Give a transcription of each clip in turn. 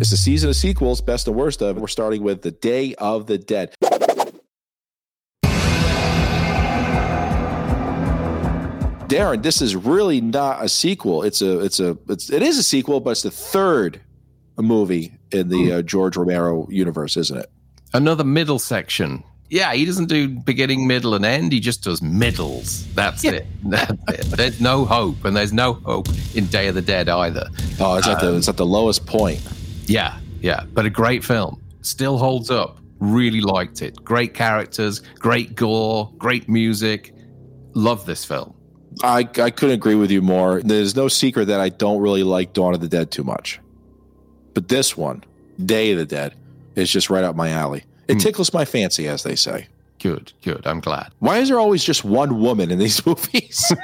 It's the season of sequels, best and worst of. We're starting with The Day of the Dead. Darren, this is really not a sequel. It's a, it's a, it's, it is a sequel, but it's the third movie in the uh, George Romero universe, isn't it? Another middle section. Yeah, he doesn't do beginning, middle, and end. He just does middles. That's it. That's it. There's no hope, and there's no hope in Day of the Dead either. Oh, it's at the, it's at the lowest point. Yeah, yeah, but a great film. Still holds up. Really liked it. Great characters, great gore, great music. Love this film. I, I couldn't agree with you more. There's no secret that I don't really like Dawn of the Dead too much. But this one, Day of the Dead, is just right up my alley. It hmm. tickles my fancy, as they say. Good, good. I'm glad. Why is there always just one woman in these movies?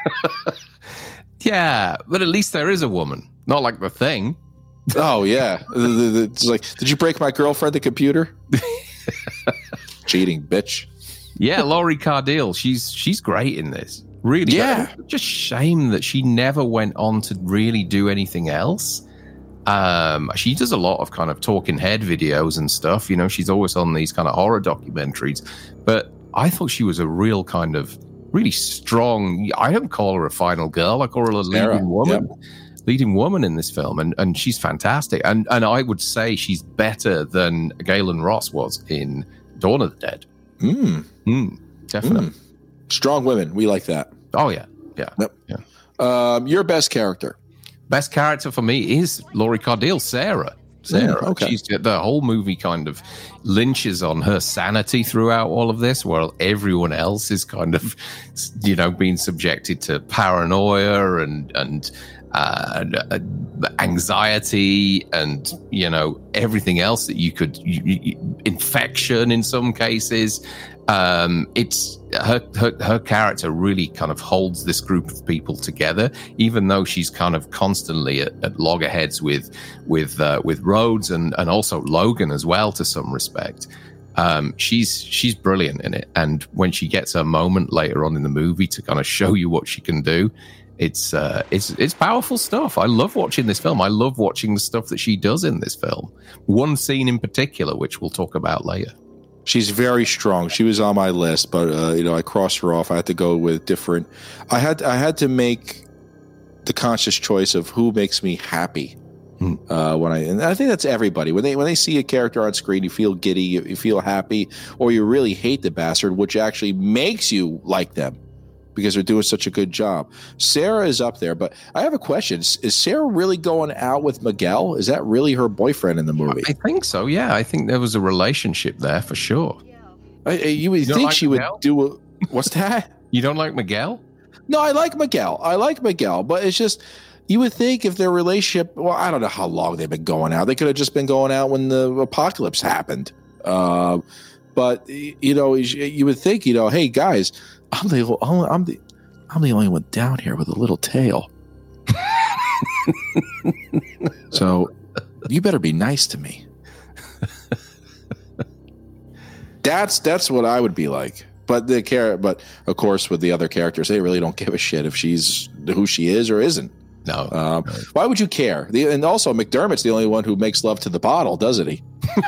Yeah, but at least there is a woman. Not like the thing. Oh yeah, it's like, did you break my girlfriend the computer? Cheating bitch. Yeah, Lori Cardille. She's she's great in this. Really. Yeah. Just shame that she never went on to really do anything else. Um, she does a lot of kind of talking head videos and stuff. You know, she's always on these kind of horror documentaries. But I thought she was a real kind of really strong. I don't call her a final girl. I call her a leading woman. Leading woman in this film, and and she's fantastic. And and I would say she's better than Gaylen Ross was in Dawn of the Dead. Mm, Mm, definitely. strong women. We like that. Oh yeah, yeah. Yep. Yeah. Um, your best character. Best character for me is Lori Cardille, Sarah. Sarah. Mm, okay. She's the whole movie kind of lynches on her sanity throughout all of this, while everyone else is kind of, you know, being subjected to paranoia and and uh, uh, anxiety and you know everything else that you could you, you, infection in some cases. Um, it's her, her her character really kind of holds this group of people together, even though she's kind of constantly at, at loggerheads with with uh, with Rhodes and and also Logan as well to some respect. Um, she's she's brilliant in it, and when she gets her moment later on in the movie to kind of show you what she can do, it's uh, it's it's powerful stuff. I love watching this film. I love watching the stuff that she does in this film. One scene in particular, which we'll talk about later. She's very strong. She was on my list, but uh, you know, I crossed her off. I had to go with different. I had I had to make the conscious choice of who makes me happy. Hmm. Uh, when I and I think that's everybody when they when they see a character on screen, you feel giddy, you, you feel happy, or you really hate the bastard, which actually makes you like them because they're doing such a good job. Sarah is up there, but I have a question: Is Sarah really going out with Miguel? Is that really her boyfriend in the movie? I think so. Yeah, I think there was a relationship there for sure. I, you would You think like she would do. A, what's that? You don't like Miguel? No, I like Miguel. I like Miguel, but it's just you would think if their relationship. Well, I don't know how long they've been going out. They could have just been going out when the apocalypse happened. Uh, but you know, you would think, you know, hey guys, I'm the only, I'm the I'm the only one down here with a little tail. so you better be nice to me. That's that's what I would be like. But the care, but of course, with the other characters, they really don't give a shit if she's who she is or isn't. No. Um, why would you care? The, and also, McDermott's the only one who makes love to the bottle, doesn't he?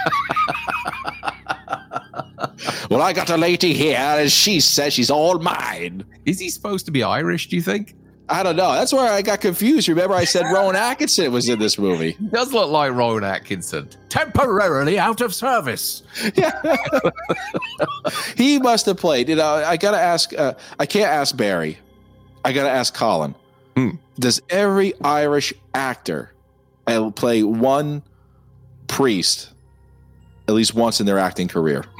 well, I got a lady here, and she says she's all mine. Is he supposed to be Irish, do you think? I don't know. That's where I got confused. Remember, I said Rowan Atkinson was in this movie. He does look like Rowan Atkinson. Temporarily out of service. Yeah. he must have played. You know, I gotta ask. Uh, I can't ask Barry. I gotta ask Colin. Hmm. Does every Irish actor uh, play one priest at least once in their acting career?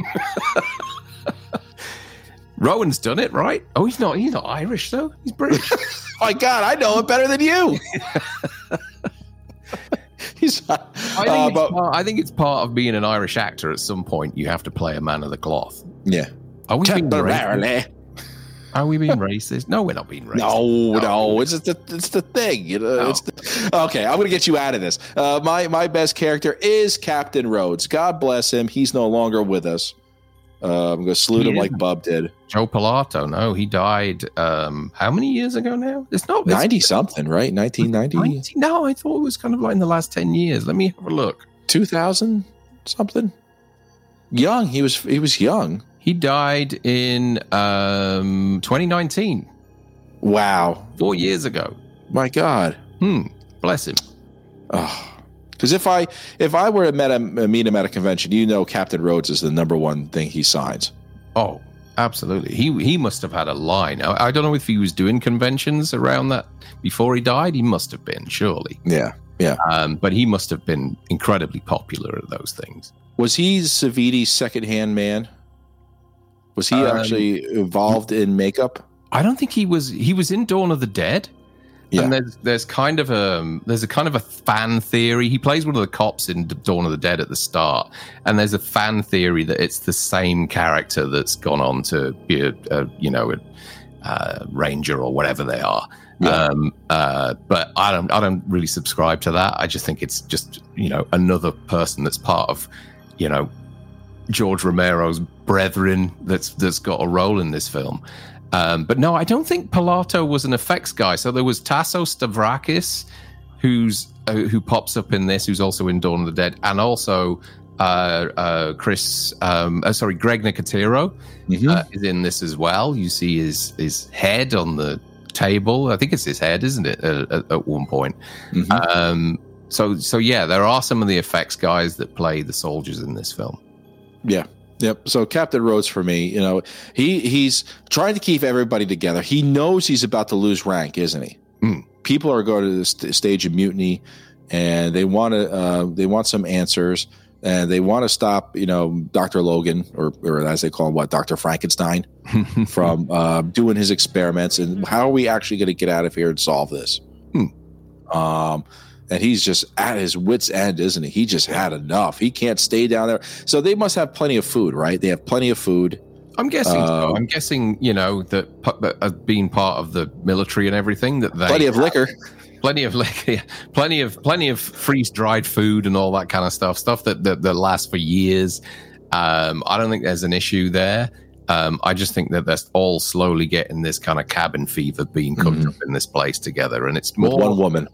Rowan's done it, right? Oh, he's not. He's not Irish though. He's British. My God, I know it better than you. He's not. I think, uh, it's but part, I think it's part of being an Irish actor. At some point, you have to play a man of the cloth. yeah, Are we temporarily. Are we being racist? No, we're not being racist. No, no, it's just the it's the thing. You know, No. it's the, okay. I'm gonna get you out of this. Uh, my my best character is Captain Rhodes. God bless him. He's no longer with us. Uh, I'm gonna salute He him like isn't. Bub did. Joe Pilato. No, he died. Um, how many years ago now? It's not it's Ninety something, right? Nineteen ninety. 90? No, I thought it was kind of like in the last ten years. Let me have a look. 2000 something. Young. He was he was young. He died in um, 2019, Wow. four years ago. My God. Hmm. Bless him. Because if I if I were to met meet him at a convention, you know, Captain Rhodes is the number one thing he signs. Oh, absolutely. He he must have had a line. I, I don't know if he was doing conventions around that before he died. He must have been, surely. Yeah, yeah. Um, but he must have been incredibly popular at those things. Was he Savini's second hand man? Was he Um, actually involved in makeup? I don't think he was. He was in Dawn of the Dead. Yeah. And there's there's kind of a there's a kind of a fan theory. He plays one of the cops in Dawn of the Dead at the start, and there's a fan theory that it's the same character that's gone on to be a, a you know a, uh ranger or whatever they are. Yeah. Um, uh, but I don't I don't really subscribe to that. I just think it's just you know another person that's part of you know George Romero's brethren that's that's got a role in this film. Um, but no, I don't think Pilato was an effects guy. So there was Taso Stavrakis, who's uh, who pops up in this, who's also in Dawn of the Dead, and also uh, uh, Chris, um, uh, sorry, Greg Nicotero Mhm. uh, is in this as well. You see his his head on the table. I think it's his head, isn't it? At, at, at one point. Mhm. Um, so so yeah, there are some of the effects guys that play the soldiers in this film. Yeah. Yep. So Captain Rhodes for me, you know, he he's trying to keep everybody together. He knows he's about to lose rank, isn't he? Hmm. People are going to the st- stage of mutiny, and they want to uh, they want some answers, and they want to stop, you know, Doctor Logan or or as they call him, what Doctor Frankenstein from uh, doing his experiments. And how are we actually going to get out of here and solve this? Hmm. Um, and he's just at his wits' end, isn't he? He just had enough. He can't stay down there. So they must have plenty of food, right? They have plenty of food. I'm guessing. so. Uh, I'm guessing. You know that, uh, being part of the military and everything that they Plenty of liquor. plenty of liquor, plenty of plenty of freeze dried food and all that kind of stuff. Stuff that that, that lasts for years. Um, I don't think there's an issue there. Um, I just think that they're all slowly getting this kind of cabin fever being cooked Mhm. up in this place together, and it's With more one woman.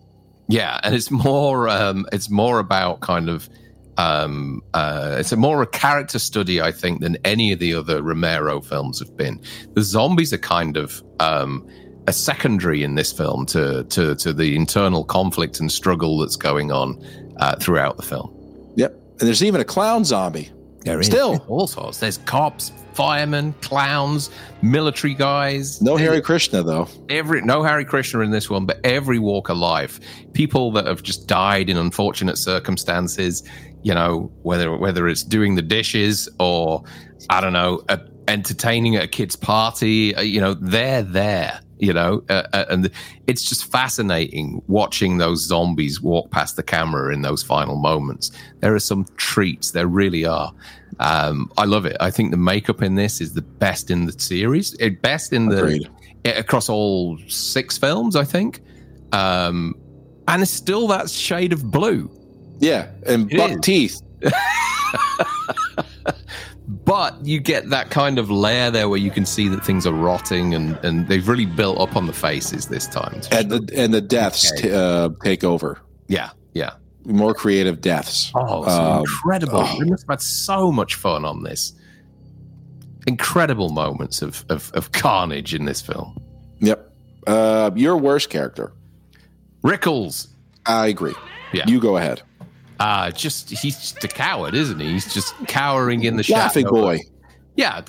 Yeah, and it's more um it's more about kind of um uh it's a more a character study I think than any of the other Romero films have been. The zombies are kind of um a secondary in this film to to to the internal conflict and struggle that's going on uh, throughout the film. Yep. And there's even a clown zombie. There is Still. all sorts. There's cops, firemen, clowns, military guys. No Hare Krishna though. every no Hare Krishna in this one, but every walk of life, people that have just died in unfortunate circumstances. You know, whether whether it's doing the dishes or I don't know, uh, entertaining at a kid's party. Uh, you know, they're there. You know, uh, uh, and it's just fascinating watching those zombies walk past the camera in those final moments. There are some treats. There really are. Um, I love it. I think the makeup in this is the best in the series. eh, Best in the Agreed. across all six films, I think. Um, and it's still that shade of blue, Yeah. And It buck is. teeth. but you get that kind of layer there where you can see that things are rotting and, and they've really built up on the faces this time. And the and the deaths t- uh, take over. yeah, yeah. More creative deaths. Oh, it's Um, incredible. oh. We must have had so much fun on this. Incredible moments of, of, of carnage in this film. Yep. Uh, your worst character. Rickles. I agree. Yeah. You go ahead. Uh, just he's just a coward, isn't he? He's just cowering in the shadow. Laughing shadow. boy. Yeah,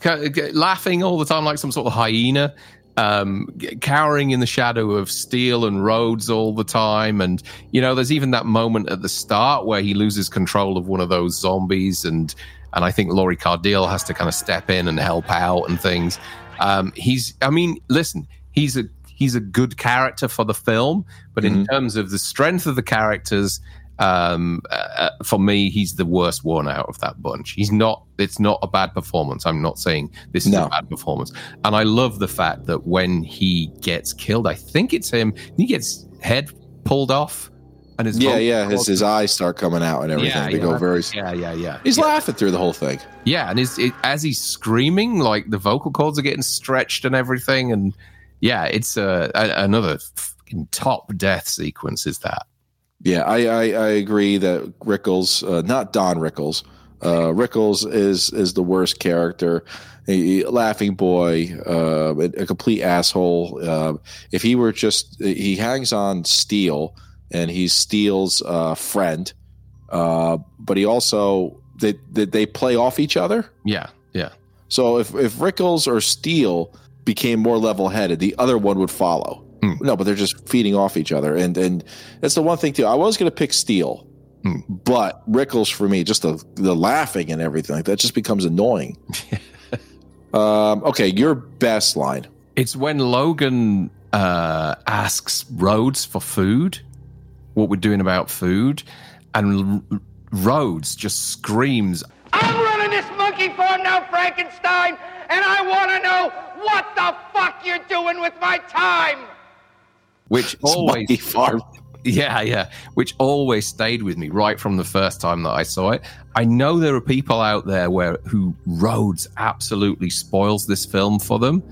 laughing all the time like some sort of hyena, um, cowering in the shadow of Steel and Rhodes all the time. And, you know, there's even that moment at the start where he loses control of one of those zombies. And, and I think Lori Cardille has to kind of step in and help out and things. Um, he's, I mean, listen, he's a, he's a good character for the film, but in terms of the strength of the characters, um uh, for me he's the worst one out of that bunch he's not it's not a bad performance i'm not saying this is No. a bad performance and i love the fact that when he gets killed i think it's him he gets head pulled off and his Yeah, yeah. His his eyes start coming out and everything. yeah, they yeah, go very. yeah yeah yeah He's yeah. laughing through the whole thing. Yeah, and his, it, as he's screaming, like the vocal cords are getting stretched and everything, and yeah, it's uh, a, another fucking top death sequence. Is that? Yeah, I, I, I agree that Rickles, uh, not Don Rickles, uh, Rickles is is the worst character. A, laughing boy, uh, a, a, complete asshole. Uh, if he were just, he hangs on Steel, and he's Steel's uh, friend, uh, but he also they, they they play off each other. Yeah, yeah. So if if Rickles or Steel became more level headed, the other one would follow. Hmm. No, but they're just feeding off each other, and and that's the one thing too. I was going to pick Steel, Hmm. but Rickles for me, just the the laughing and everything like that just becomes annoying. um, okay, your best line. It's when Logan uh, asks Rhodes for food, what we're doing about food, and R- Rhodes just screams, I'm running this monkey farm now, Frankenstein, and I want to know what the fuck you're doing with my time. Which always farm. Yeah, yeah. Which always stayed with me right from the first time that I saw it. I know there are people out there where who Rhodes absolutely spoils this film for them,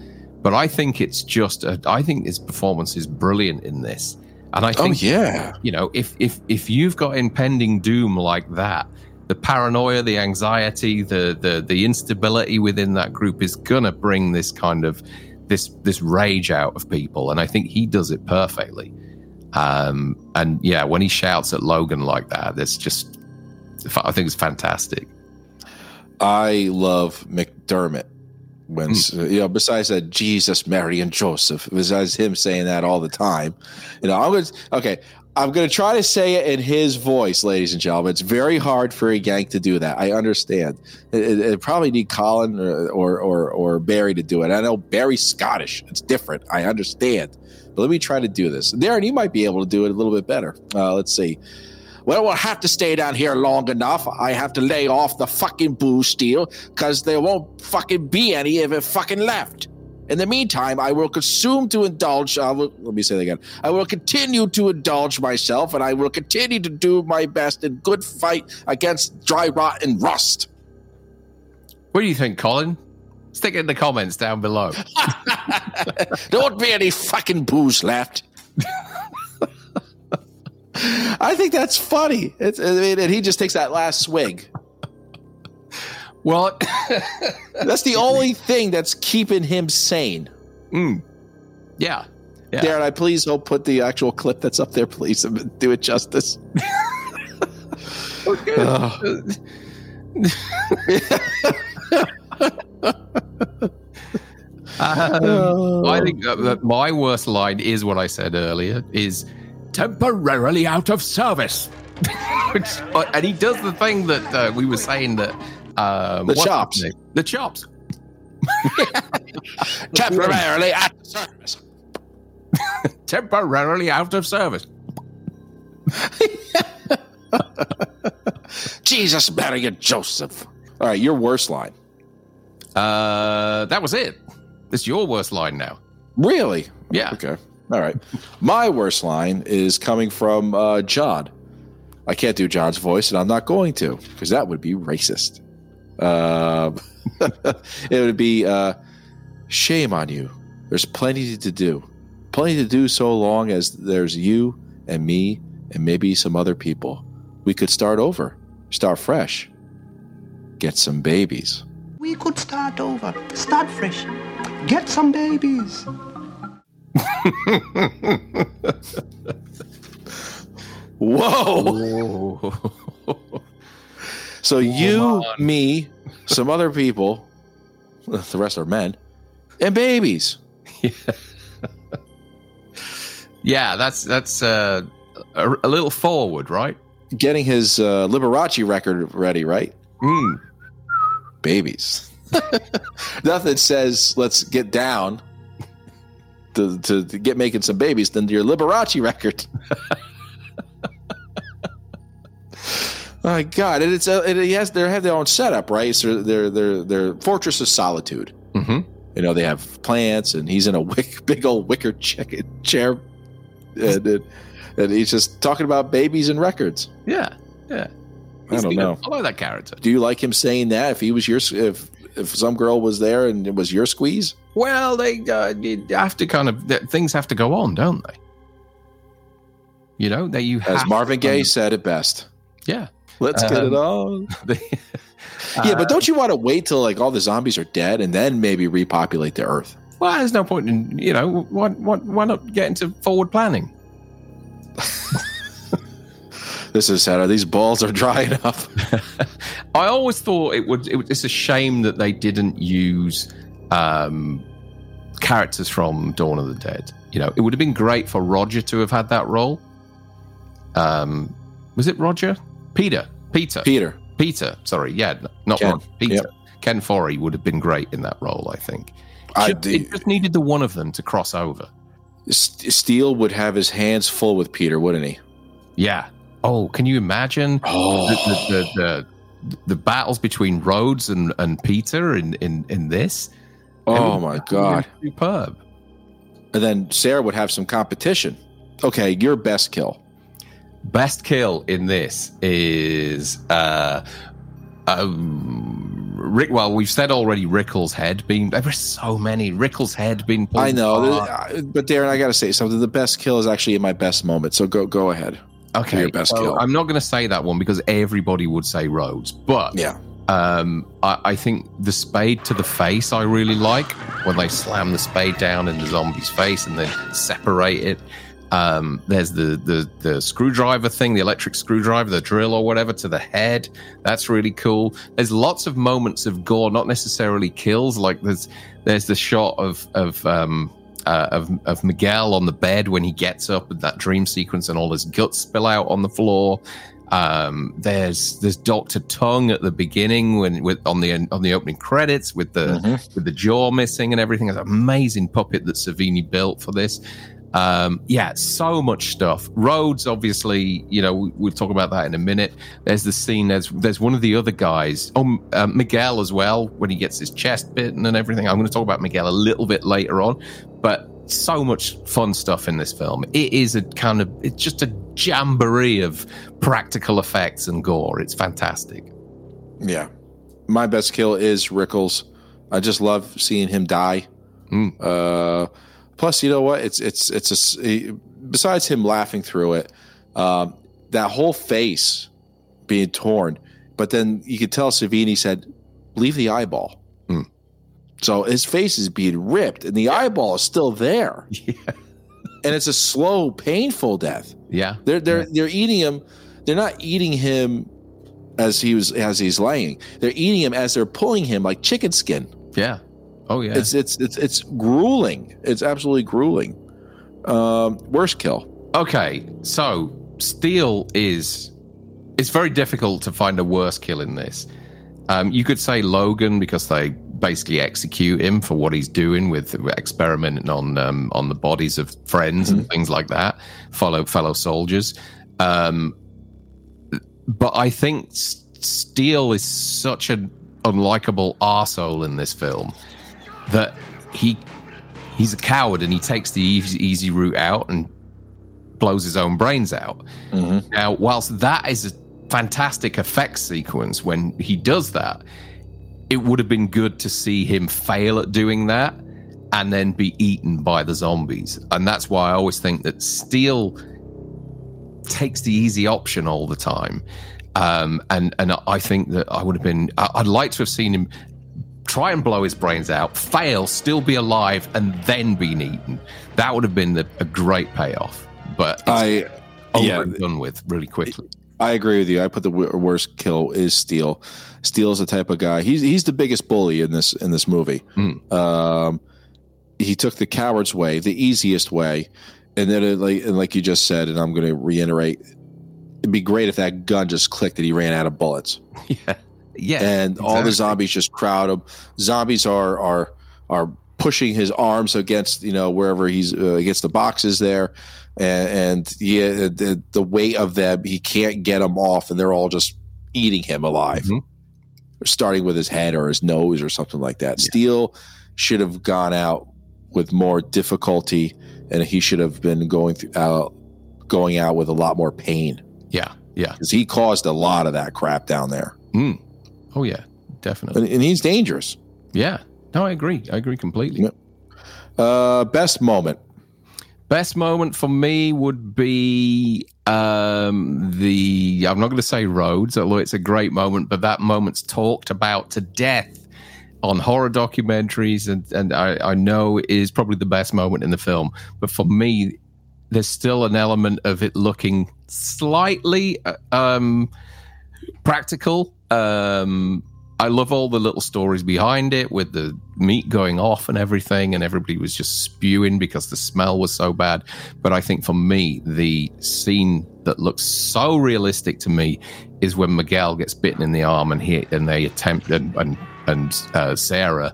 but I think it's just a, I think his performance is brilliant in this. And I Oh think yeah, you know, if if if you've got impending doom like that, the paranoia, the anxiety, the the the instability within that group is gonna bring this kind of this this rage out of people, and I think he does it perfectly. Um, and yeah, when he shouts at Logan like that, that's just I think it's fantastic. I love McDermott. When you know, besides that, Jesus, Mary, and Joseph. Besides him saying that all the time, you know, I'm going. to Okay, I'm going to try to say it in his voice, ladies and gentlemen. It's very hard for a Yank to do that. I understand. It, it, it probably need Colin or, or or or Barry to do it. I know Barry's Scottish. It's different. I understand. But let me try to do this. Darren, you might be able to do it a little bit better. Uh, let's see. Well, we'll have to stay down here long enough. I have to lay off the fucking booze steel because there won't fucking be any if it fucking left. In the meantime, I will consume to indulge. Uh, will, let me say that again. I will continue to indulge myself, and I will continue to do my best in good fight against dry rot and rust. What do you think, Colin? Stick it in the comments down below. There won't be any fucking booze left. I think that's funny. It's, I mean, and he just takes that last swig. Well, That's the only thing that's keeping him sane. mm, yeah, yeah. Darren, I please hope put the actual clip that's up there, please, and do it justice. Oh. Um, I think that, that my worst line is what I said earlier: is temporarily out of service. Which, uh, and he does the thing that uh, we were saying that um, The chops. the chops, Temporarily out of service. temporarily out of service. Jesus, Mary, and Joseph. All right, your worst line. Uh, that was it. It's your worst line now. Really? Yeah. Okay. All right. My worst line is coming from uh, John. I can't do John's voice, and I'm not going to because that would be racist. Uh, it would be uh, shame on you. There's plenty to do, plenty to do so long as there's you and me and maybe some other people. We could start over, start fresh, get some babies. We could start over, start fresh, get some babies. Whoa! So you, me, some other people, the rest are men, and babies. Yeah, that's that's uh, a, a little forward, right? Getting his uh, Liberace record ready, right? Mm. Babies. Nothing says let's get down to, to, to get making some babies than your Liberace record. My God, and it's a, it has they have their own setup, right? So they're they're they're fortress of solitude. hmm You know, they have plants, and he's in a wick, big old wicker chicken chair, and, and, and he's just talking about babies and records. Yeah, yeah. I don't know. like that character. Do you like him saying that? If he was your, if if some girl was there and it was your squeeze, Well, they uh, have to kind of things have to go on, don't they? You know that you As Marvin Gaye said it best. yeah. Let's get it on. yeah, but don't you want to wait till like all the zombies are dead and then maybe repopulate the Earth? Well, there's no point in you know why why, why not get into forward planning? This is sad. These balls are dry enough. I always thought it would. It, would- it's a shame that they didn't use um, characters from Dawn of the Dead. You know, it would have been great for Roger to have had that role. Um, was it Roger? Peter. Peter. Peter. Peter. Sorry, yeah, not Ken. Roger. Peter. Yep. Ken Foree would have been great in that role. I think. I, Just- it just needed the one of them to cross over. Steele would have his hands full with Peter, wouldn't he? Yeah. Oh, can you imagine Oh, the, the, the, oh. the, the battles between Rhodes and, and Peter in, in, in this? Oh my it would have God. Superb. And then Sarah would have some competition. Okay, your best kill. Best kill in this is uh, um, Rick. Well, we've said already Rickles' head being. There were so many. Rickles' head being. pulled I know, apart. uh, but Darren, I got to say something. The best kill is actually in my best moment. So go go ahead. Okay, your best so kill. I'm not going to say that one because everybody would say Rhodes, but Yeah. Um, I, I think the spade to the face I really like when they slam the spade down in the zombie's face and then separate it. Um, there's the, the the screwdriver thing, the electric screwdriver, the drill or whatever to the head. That's really cool. There's lots of moments of gore, not necessarily kills. Like there's there's the shot of of um, uh, of of Miguel on the bed when he gets up and that dream sequence and all his guts spill out on the floor. Um, there's there's Doctor Tongue at the beginning when with on the on the opening credits with the Mhm. with the jaw missing and everything. It's an amazing puppet that Savini built for this. Um, yeah, so much stuff. Rhodes, obviously, you know, we, we'll talk about that in a minute. There's the scene. There's there's one of the other guys. Oh, uh, Miguel as well when he gets his chest bitten and everything. I'm going to talk about Miguel a little bit later on, but so much fun stuff in this film. It is a kind of it's just a jamboree of practical effects and gore. It's fantastic. Yeah. My best kill is Rickles. I just love seeing him die. Mm. Uh, plus, you know what? It's it's it's a besides him laughing through it, um, that whole face being torn. But then you could tell Savini said, "Leave the eyeball." Mm. So his face is being ripped, and the eyeball is still there, Yeah. and it's a slow, painful death. Yeah. They're they're they're eating him. They're not eating him as he was as he's laying. They're eating him as they're pulling him like chicken skin. Yeah. Oh yeah. It's it's it's it's grueling. It's absolutely grueling. Um, worst kill. Okay, so Steel is it's very difficult to find a worse kill in this. Um, you could say Logan because they basically execute him for what he's doing with experimenting on um, on the bodies of friends and things like that, fellow fellow soldiers. Um, but I think S- Steel is such an unlikable arsehole in this film that he he's a coward and he takes the easy, easy route out and blows his own brains out. Now, whilst that is a fantastic effect sequence when he does that, it would have been good to see him fail at doing that and then be eaten by the zombies. And that's why I always think that Steel takes the easy option all the time. Um, and and I think that I would have been. I'd like to have seen him try and blow his brains out, fail, still be alive, and then being eaten. That would have been the, a great payoff. But it's I over yeah. done with really quickly. I agree with you. I put the w- worst kill is Steele. Steele's the type of guy. He's he's the biggest bully in this in this movie. Mm. Um, he took the coward's way, the easiest way, and then it, like and like you just said, and I'm going to reiterate, it'd be great if that gun just clicked and he ran out of bullets, Yeah, yeah, and all the zombies just crowd him. Zombies are are are pushing his arms against you know wherever he's uh, against the boxes there and, and yeah the, the weight of them he can't get them off and they're all just eating him alive Mhm. starting with his head or his nose or something like that Steele should have gone out with more difficulty and he should have been going through out going out with a lot more pain yeah, yeah. because he caused a lot of that crap down there Mm. Oh yeah, definitely. and, and he's dangerous Yeah. No, I agree. I agree completely. Yep. uh best moment Best moment for me would be um, the. I'm not going to say Rhodes, although it's a great moment, but that moment's talked about to death on horror documentaries, and and I, I know is probably the best moment in the film. But for me, there's still an element of it looking slightly uh, um, practical. Um, I love all the little stories behind it with the meat going off and everything, and everybody was just spewing because the smell was so bad. But I think for me, the scene that looks so realistic to me is when Miguel gets bitten in the arm and he and they attempt and and, and uh, Sarah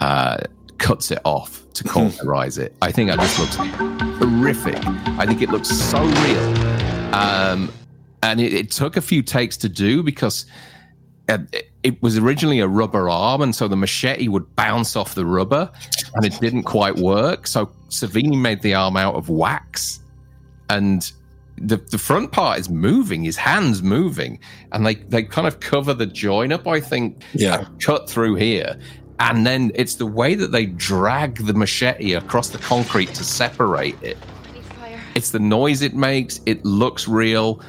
uh, cuts it off to cauterize it. I think that just looks horrific. I think it looks so real. Um, and it, it took a few takes to do because it, it was originally a rubber arm, and so the machete would bounce off the rubber, and it didn't quite work. So Savini made the arm out of wax, and the the front part is moving, his hands moving, and they they kind of cover the join up. I think, Yeah. cut through here, and then it's the way that they drag the machete across the concrete to separate it. It's the noise it makes. It looks real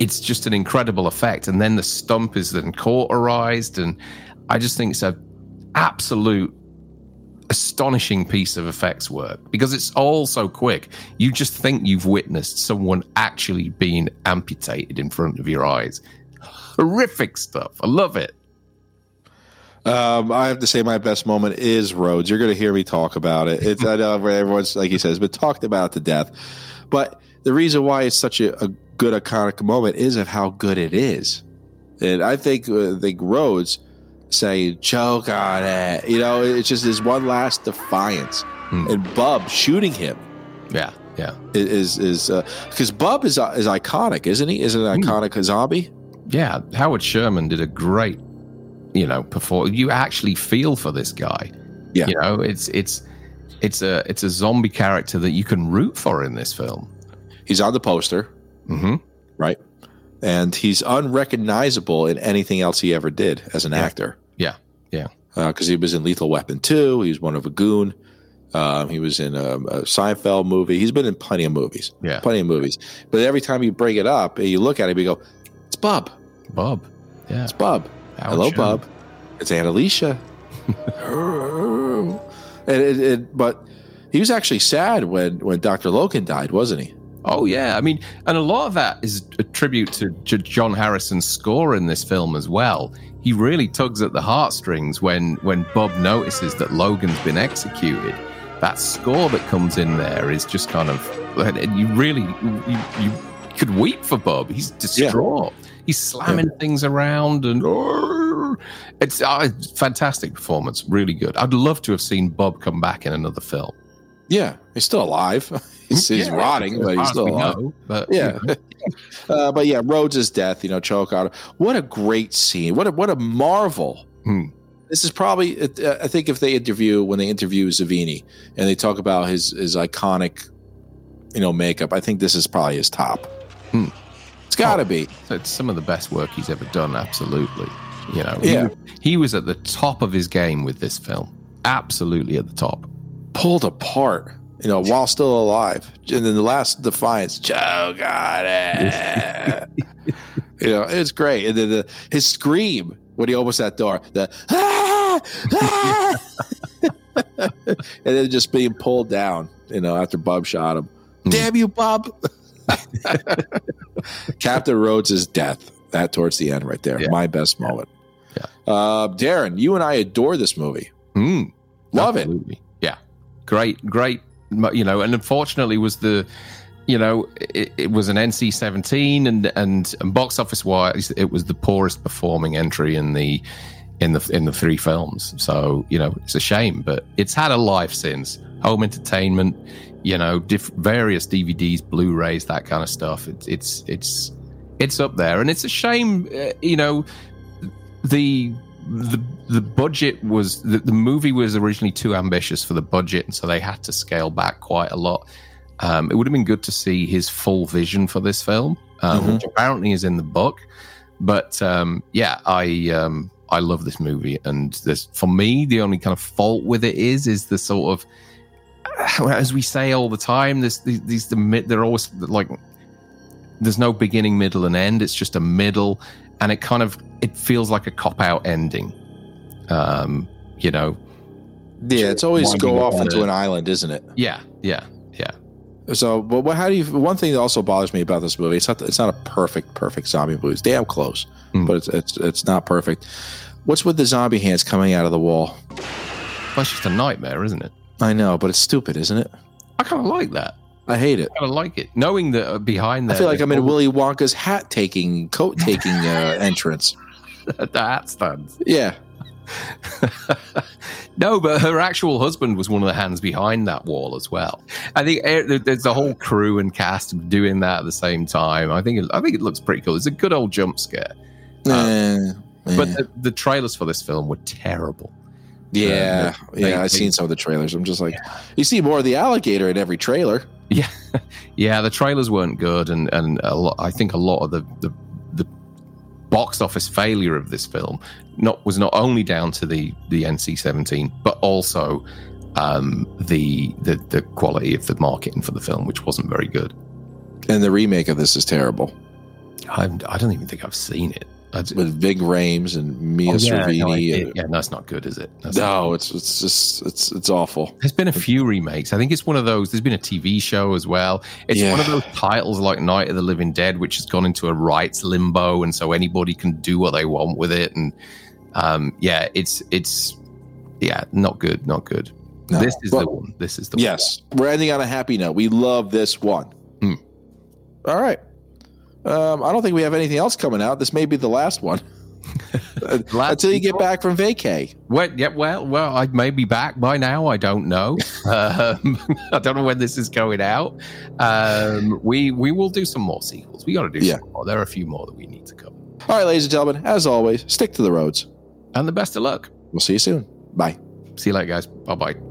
it's just an incredible effect. And then the stump is then cauterized, and I just think it's an absolute astonishing piece of effects work because it's all so quick. You just think you've witnessed someone actually being amputated in front of your eyes. Horrific stuff. I love it. Um, I have to say my best moment is Rhodes. You're going to hear me talk about it. It's I know everyone's like he says, but talked about to death. But the reason why it's such a, a good iconic moment is of how good it is, and I think uh, think Rhodes saying "choke on it," you know, it's just this one last defiance, and Bub shooting him Yeah, yeah, is is because Bub is uh, is iconic, isn't he? Is an iconic zombie? yeah. Howard Sherman did a great, you know, perform. You actually feel for this guy. Yeah. you know, it's it's it's a it's a zombie character that you can root for in this film. He's on the poster. Hmm right? And he's unrecognizable in anything else he ever did as an actor Yeah, yeah. because he was in Lethal Weapon 2. He was one of a goon. Um, he was in a, a Seinfeld movie. He's been in plenty of movies. Yeah. Plenty of movies. But every time you bring it up and you look at him, you go, it's Bub. Bob. Yeah. It's Bub. Howard Hello. Bub. It's Aunt Alicia. and it, it, but he was actually sad when, when Dr. Logan died, wasn't he? Oh yeah, I mean, and a lot of that is a tribute to John Harrison's score in this film as well. He really tugs at the heartstrings when when Bob notices that Logan's been executed. That score that comes in there is just kind of and you really you, you could weep for Bob. He's distraught. He's slamming things around and it's uh, it's fantastic performance, really good. I'd love to have seen Bob come back in another film. Yeah, he's still alive. he's, he's Yeah, rotting, but he's still alive. know, but, you Yeah, know. uh, but yeah, Rhodes' is death, you know, choke on. What a great scene! What a what a marvel! Hmm. This is probably. uh, I think if they interview when they interview Savini and they talk about his his iconic, you know, makeup, I think this is probably his top. Hmm. It's got to be. It's some of the best work he's ever done. Absolutely, you know. Yeah. he, he was at the top of his game with this film. Absolutely at the top. Pulled apart, you know, while still alive. And then the last defiance, Joe got it. you know, it's great. And then the, his scream when he opens that door, the ah, ah! and then just being pulled down, you know, after Bub shot him. Damn you, Bub. Captain Rhodes' death. That towards the end, right there. Yeah. My best moment. Yeah. Uh, Darren, you and I adore this movie. Mm, Love it. absolutely. Yeah, great, great. You know, and unfortunately, was the you know it, it was an NC seventeen, and and and box office wise, it was the poorest performing entry in the in the in the three films. So you know, it's a shame, but it's had a life since. Home entertainment, you know, diff- various DVDs, Blu-rays, that kind of stuff. It's it's it's it's up there, and it's a shame. Uh, you know, the the the budget was the, the movie was originally too ambitious for the budget, and so they had to scale back quite a lot. Um, it would have been good to see his full vision for this film, um, Mhm. which apparently is in the book. But um, yeah, I um, I love this movie, and there's for me the only kind of fault with it is is the sort of as we say all the time, this these, these the they're always like there's no beginning, middle, and end. It's just a middle, and it kind of it feels like a cop out ending. Um, you know, Yeah, it's always go off into it. an island, isn't it? yeah, yeah, yeah. So, but what, how do you? One thing that also bothers me about this movie, it's not it's not a perfect perfect zombie movie. It's damn close, Hmm. but it's it's it's not perfect. What's with the zombie hands coming out of the wall? That's just a nightmare, isn't it? I know, but it's stupid, isn't it? I kind of like that. I hate it. I like it, knowing that uh, behind that, I feel like I'm in Willy Wonka's hat taking coat taking uh, entrance. the hat stands. Yeah, no, but her actual husband was one of the hands behind that wall as well. I think eh, there's the whole crew and cast doing that at the same time. I think it, I think it looks pretty cool. It's a good old jump scare. Eh, But eh. the, the trailers for this film were terrible. Yeah, they- yeah. I've seen some of the trailers. I'm just like, you see more of the alligator in every trailer. Yeah, yeah. The trailers weren't good, and and a lot, I think a lot of the, the the box office failure of this film not was not only down to the the NC-17, but also um, the the the quality of the marketing for the film, which wasn't very good. And the remake of this is terrible I, I don't even think I've seen it. I, with Ving Rhames and Mia Oh, yeah, Servini. no, I did. and- yeah, no, it's not good, is it? That's no, it's it's just it's it's awful. There's been a few remakes. I think it's one of those. There's been a TV show as well. It's Yeah. one of those titles like Night of the Living Dead, which has gone into a rights limbo, and so anybody can do what they want with it. And um, yeah, it's it's yeah, not good, not good. No. This is Well, the one. This is the one. Yes, we're ending on a happy note. We love this one. Hmm. All right. Um, I don't think we have anything else coming out. This may be the last one Last until you get back from vacay. Well, yeah, well, well, I may be back by now. I don't know. um, I don't know when this is going out. Um, we we will do some more sequels. We got to do Yeah. some more. There are a few more that we need to cover. All right, ladies and gentlemen, as always, stick to the roads. And the best of luck. We'll see you soon. Bye. See you later, guys. Bye bye.